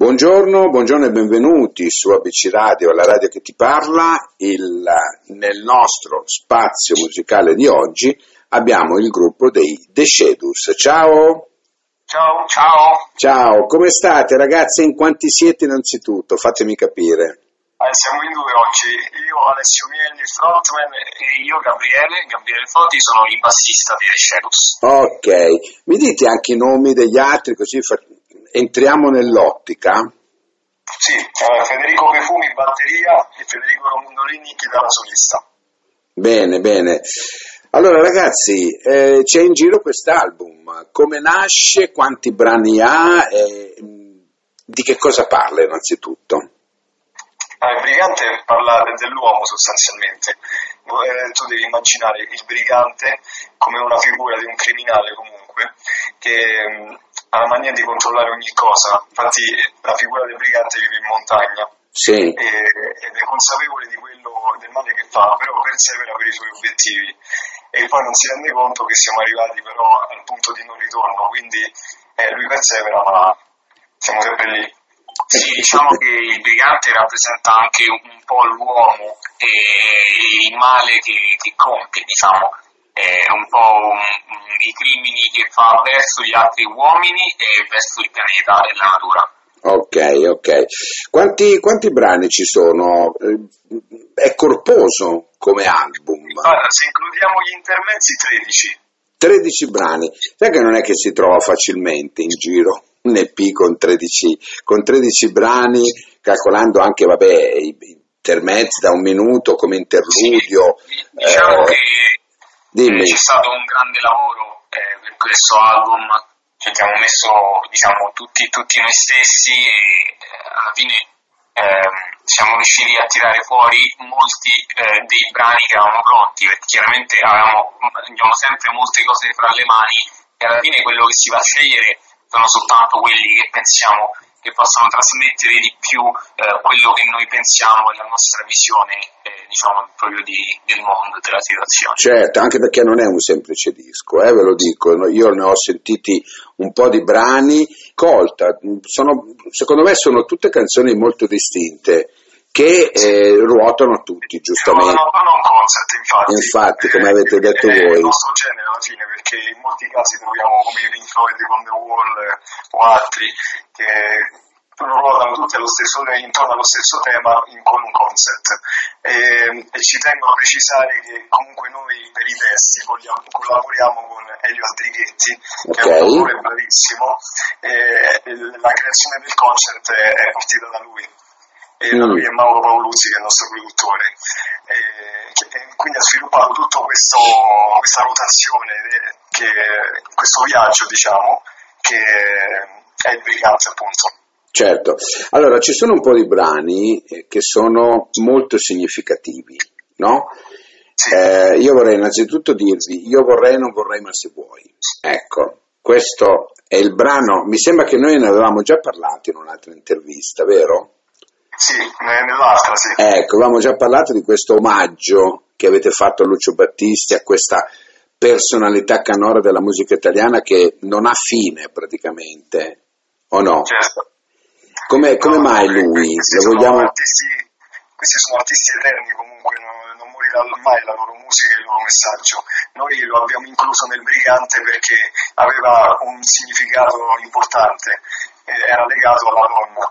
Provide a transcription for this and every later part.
Buongiorno, buongiorno e benvenuti su ABC Radio, la radio che ti parla. Il, nel nostro spazio musicale di oggi abbiamo il gruppo dei The Shadus. Ciao! Ciao, ciao! Ciao, come state ragazzi? In quanti siete innanzitutto? Fatemi capire. Eh, siamo in due oggi, io Alessio Mieli, frontman, e io Gabriele, Gabriele Foti, sono il bassista dei The Shadus. Ok, mi dite anche i nomi degli altri così fa- entriamo nell'ottica? Sì, eh, Federico Pefumi batteria e Federico Romondolini chitarra solista. Bene, bene. Allora ragazzi, eh, c'è in giro quest'album, come nasce, quanti brani ha, e, mh, di che cosa parla innanzitutto? Eh, il brigante parla dell'uomo sostanzialmente, Eh, tu devi immaginare il brigante come una figura di un criminale comunque che mh, ha la mania di controllare ogni cosa, infatti la figura del brigante vive in montagna. Sì, e- ed è consapevole di quello, del male che fa, però persevera per i suoi obiettivi. E poi non si rende conto che siamo arrivati però al punto di non ritorno, quindi eh, lui persevera ma siamo sempre lì. Sì, diciamo che il brigante rappresenta anche un po' l'uomo e il male che, che compie, diciamo, è un po' i crimini che fa verso gli altri uomini e verso il pianeta e la natura. ok, ok. Quanti, quanti brani ci sono? Eh, È corposo come album, Guarda, se includiamo gli intermezzi 13. 13 brani. Sai che non è che si trova facilmente in giro un EP con 13, con 13 brani, calcolando anche, vabbè, i intermezzi da un minuto come interludio. Diciamo eh, che dimmi. eh, c'è stato un grande lavoro eh, per questo album, ci abbiamo messo diciamo, tutti, tutti noi stessi e eh, alla fine ehm, siamo riusciti a tirare fuori molti eh, dei brani che avevamo pronti, perché chiaramente avevamo, abbiamo sempre molte cose fra le mani e alla fine quello che si va a scegliere sono soltanto quelli che pensiamo che possano trasmettere di più eh, quello che noi pensiamo e la nostra visione eh, diciamo proprio di, del mondo, della situazione. Certo, anche perché non è un semplice disco, eh, ve lo dico, io ne ho sentiti un po' di brani, colta, sono, secondo me sono tutte canzoni molto distinte che eh, ruotano tutti, giustamente. No, concert, infatti. Infatti, come avete detto è voi. il nostro genere alla fine, perché in molti casi troviamo come i Pink Floyd con The Wall eh, o altri che ruotano tutti allo stesso, intorno allo stesso tema in, con un concept. E, e ci tengo a precisare che comunque noi per i testi collia- collaboriamo con Elio Aldrighetti, che è un autore bravissimo, e la creazione del concept è, è partita da lui e da Mm. lui è Mauro Paoluzzi che è il nostro produttore e, che- e quindi ha sviluppato questo, questa rotazione de- che, questo viaggio diciamo che è il brigante appunto Certo, allora ci sono un po' di brani eh, che sono molto significativi, no? Sì. Eh, io vorrei innanzitutto dirvi, io vorrei non vorrei ma se vuoi. Ecco, questo è il brano, mi sembra che noi ne avevamo già parlato in un'altra intervista, vero? Sì ne- nell'altra sì. Ecco, avevamo già parlato di questo omaggio che avete fatto a Lucio Battisti, a questa personalità canora della musica italiana che non ha fine praticamente, o no? certo. Come, come No, mai lui? questi sono vogliamo... artisti, questi sono artisti eterni comunque non, non morirà mai la loro musica e il loro messaggio. Noi lo abbiamo incluso nel brigante perché aveva un significato importante eh, era legato alla donna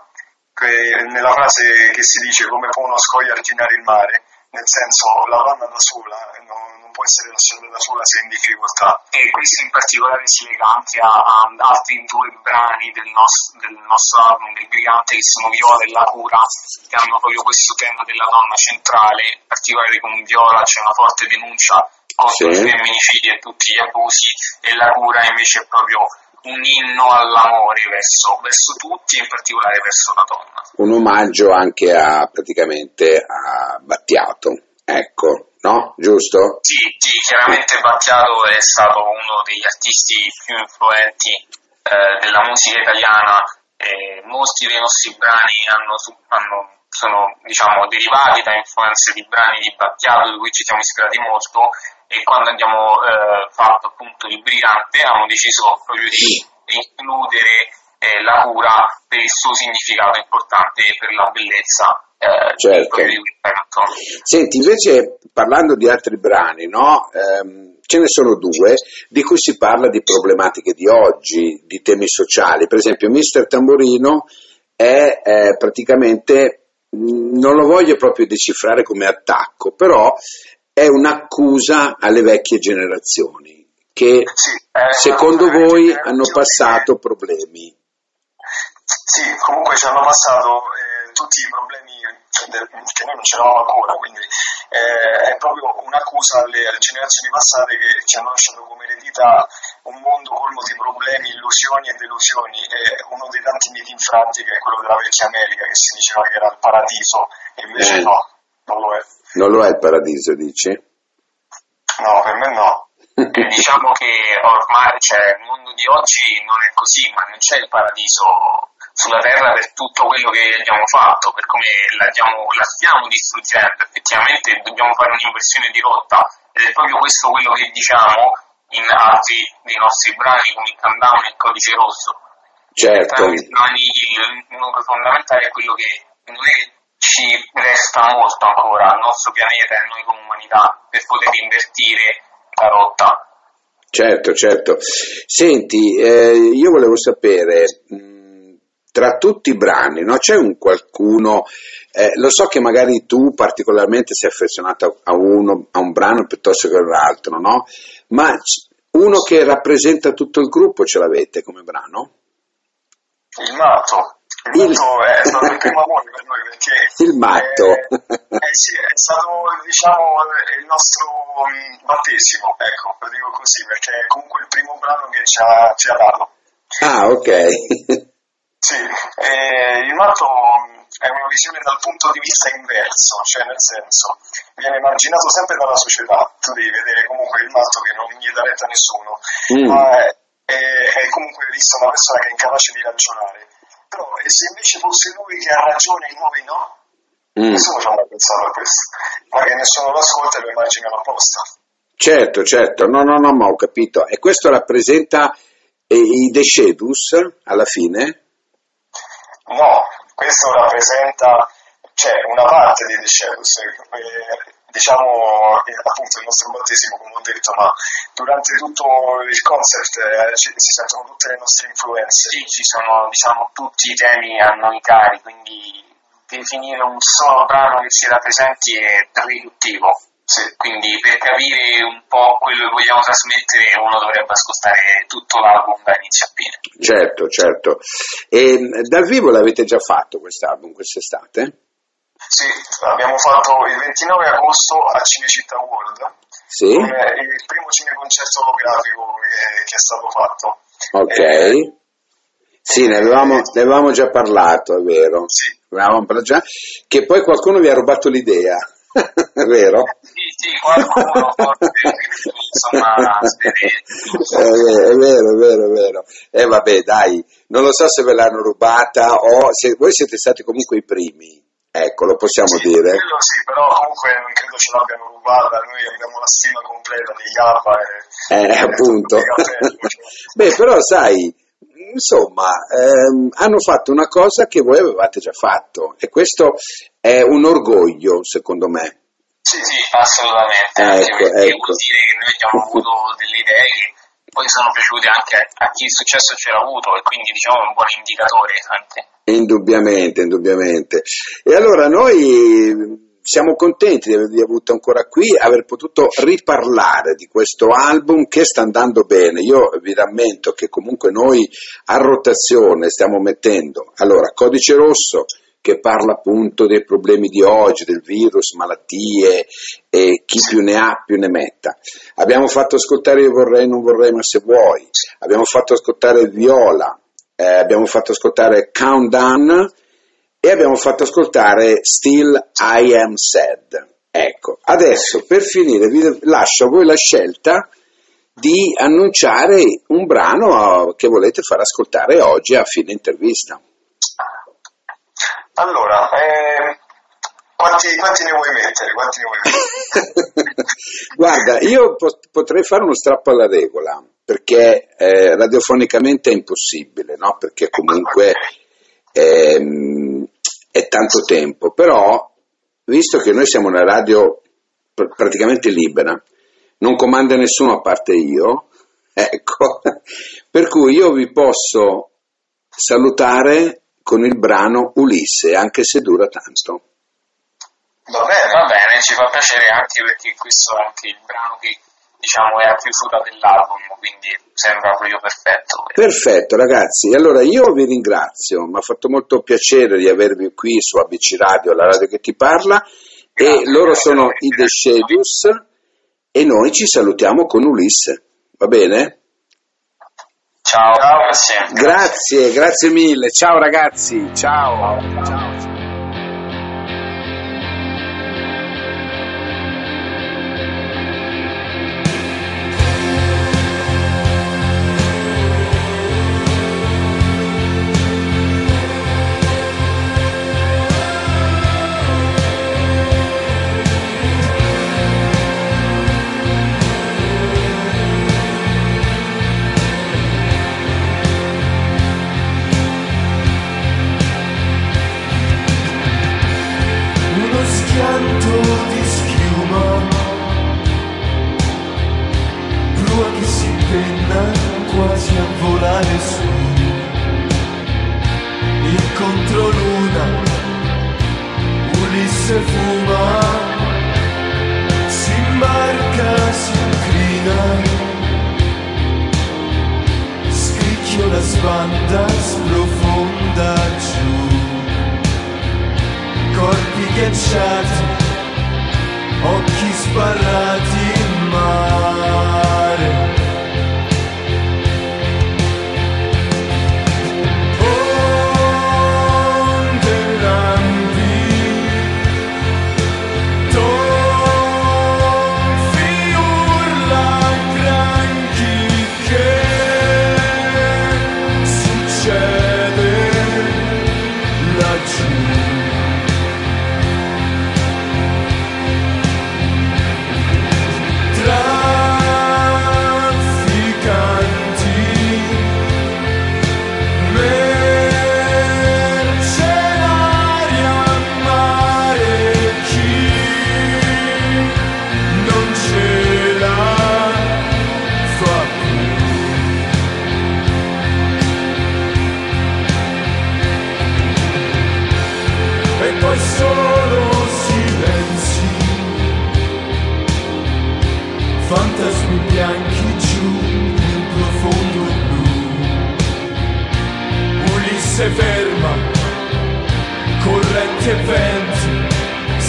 nella frase che si dice come può uno scoglio arginare il mare nel senso la donna da sola eh, non, non può essere lasciata da sola se è in difficoltà e questo in particolare si lega anche a, a altri due brani del, nos- del nostro album del Brigante che sono Viola e La Cura che hanno proprio questo tema della donna centrale in particolare con Viola c'è una forte denuncia contro Sì. i femminicidi e tutti gli abusi e La Cura invece è proprio un inno all'amore verso, verso tutti e in particolare verso la donna un omaggio anche a praticamente a Battiato, ecco, no? Giusto? Sì, sì, chiaramente Battiato è stato uno degli artisti più influenti eh, della musica italiana e molti dei nostri brani hanno, hanno- sono diciamo, derivati da influenze di brani di Battiato di cui ci siamo ispirati molto e quando abbiamo eh, fatto appunto il Brigante abbiamo deciso proprio di includere eh, la cura per il suo significato importante e per la bellezza eh, certo. Senti, invece parlando di altri brani, no? ehm, ce ne sono due di cui si parla di problematiche di oggi, di temi sociali. Per esempio, Mister Tamborino è eh, praticamente, non lo voglio proprio decifrare come attacco, però è un'accusa alle vecchie generazioni che secondo voi hanno passato problemi. Sì, comunque ci hanno passato eh, tutti i problemi che noi non c'eravamo ancora, quindi eh, è proprio un'accusa alle, alle, generazioni passate che ci hanno lasciato come eredità un mondo colmo di problemi, illusioni e delusioni e uno dei tanti miti infranti che è quello della vecchia America che si diceva che era il paradiso e invece eh. no, non lo è. Non lo è il paradiso, dici? No, per me no. diciamo che ormai cioè, il mondo di oggi non è così, ma non c'è il paradiso sulla Terra per tutto quello che abbiamo fatto, per come la, la stiamo distruggendo. Effettivamente dobbiamo fare un'inversione di rotta ed è proprio questo quello che diciamo in altri dei nostri brani come il Countdown e il Codice Rosso. Certo. Il nucleo fondamentale è quello che non è che ci resta molto ancora al nostro pianeta e a noi come umanità per poter invertire la rotta. Certo, certo. Senti, eh, io volevo sapere, mh, tra tutti i brani, no? c'è un qualcuno, eh, lo so che magari tu particolarmente sei affezionato a, uno, a un brano piuttosto che all'altro, no? ma uno che rappresenta tutto il gruppo ce l'avete come brano? Il matto. Il, il... matto è stato il primo amore per noi perché il matto è, eh sì, è stato diciamo il nostro mm, battesimo ecco lo dico così perché è comunque il primo brano che ci ha, ci ha dato ah ok Sì, eh, il matto è una visione dal punto di vista inverso, cioè nel senso viene marginato sempre dalla società, tu devi vedere comunque il matto che non gli dà retta a nessuno, mm. ma è, è, è, comunque visto una persona che è incapace di ragionare. Però e se invece fosse lui che ha ragione e noi no? Mm. Nessuno ci ha mai pensato a questo, ma che nessuno lo ascolta e lo immagina apposta. Certo, certo, no, no, no, ma ho capito. E questo rappresenta eh, i Decedus alla fine? No, questo rappresenta cioè, una parte di Decebus, eh, diciamo appunto il nostro battesimo come ho detto, ma durante tutto il concept eh, ci, si sentono tutte le nostre influenze. Sì, ci sono diciamo tutti i temi a noi cari, quindi definire un solo brano che si rappresenti è riduttivo. Sì, quindi per capire un po' quello che vogliamo trasmettere uno dovrebbe ascoltare tutto l'album da inizio a fine. Certo, certo. E dal vivo l'avete già fatto quest'album quest'estate? Sì, l'abbiamo fatto il 29 agosto a Cinecittà World. Sì. il primo cineconcerto olografico che, che, è stato fatto. Ok. E, sì, ne avevamo, ne avevamo, già parlato, è vero. Sì. Parlato già, che poi qualcuno vi ha rubato l'idea. È vero? Sì, sì, qualcuno forse, insomma, è vero, è vero, è vero. E eh, vabbè, dai, non lo so se ve l'hanno rubata o se voi siete stati comunque i primi. Ecco, lo possiamo sì, dire. sì, però comunque non credo ce l'abbiano rubata, noi abbiamo la stima completa degli APA e... Eh, appunto. Beh, però sai, insomma, ehm, hanno fatto una cosa che voi avevate già fatto e questo è un orgoglio, secondo me. Sì, sì, assolutamente. Ecco, ecco. Vuol dire che noi abbiamo avuto delle idee che poi sono piaciute anche a chi il successo ce l'ha avuto e quindi diciamo è un buon indicatore anche. Indubbiamente, indubbiamente. E allora noi siamo contenti di avervi avuto ancora qui, aver potuto riparlare di questo album che sta andando bene. Io vi rammento che comunque noi a rotazione stiamo mettendo, allora, Codice Rosso che parla appunto dei problemi di oggi, del virus, malattie e chi più ne ha più ne metta. Abbiamo fatto ascoltare Io vorrei, non vorrei, ma se vuoi. Abbiamo fatto ascoltare Viola, eh, abbiamo fatto ascoltare Countdown e abbiamo fatto ascoltare Still I Am Sad. Ecco, adesso per finire vi lascio a voi la scelta di annunciare un brano che volete far ascoltare oggi a fine intervista. Allora, eh, quanti, quanti, ne vuoi mettere? Ne vuoi mettere? Guarda, io pot- potrei fare uno strappo alla regola. perché eh, radiofonicamente è impossibile, no? perché comunque ehm, è tanto tempo, però visto che noi siamo una radio pr- praticamente libera, non comanda nessuno a parte io, ecco, per cui io vi posso salutare con il brano Ulisse, anche se dura tanto. Va bene, va bene, ci fa piacere anche perché questo è anche il brano che diciamo è a chiusura dell'album, quindi sembra proprio perfetto. Perfetto ragazzi, allora io vi ringrazio, mi ha fatto molto piacere di avervi qui su ABC Radio, la radio che ti parla, grazie, e loro sono i The Shadows e noi ci salutiamo con Ulisse, va bene? Ciao, grazie. Grazie, grazie mille, ciao ragazzi, ciao. ciao.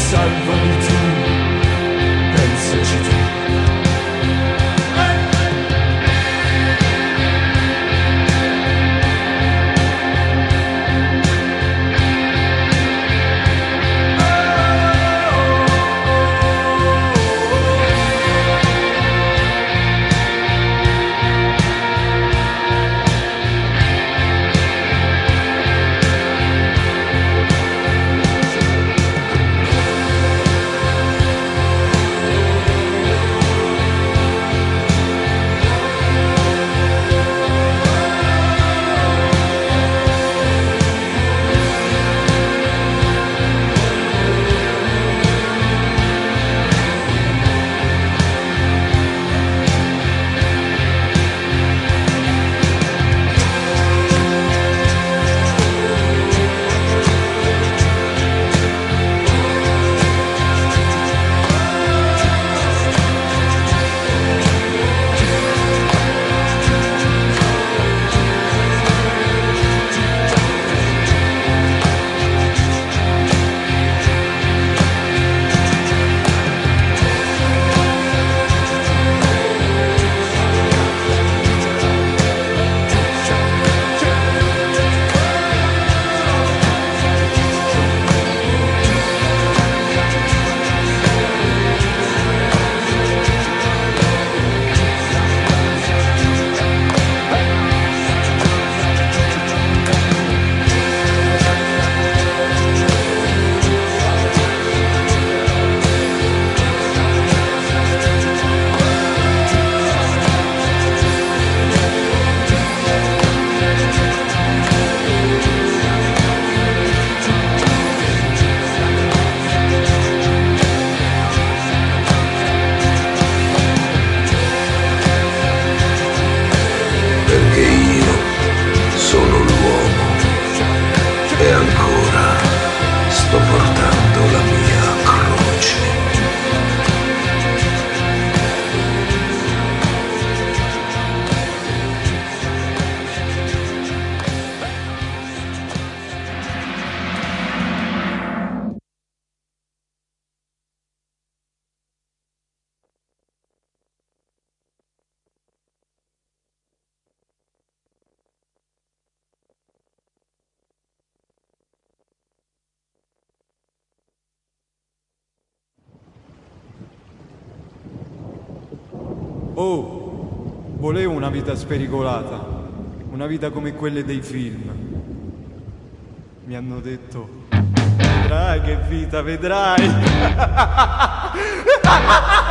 somebody di then pensaci tu. Oh, volevo una vita spericolata, una vita come quelle dei film. Mi hanno detto, vedrai che vita, vedrai.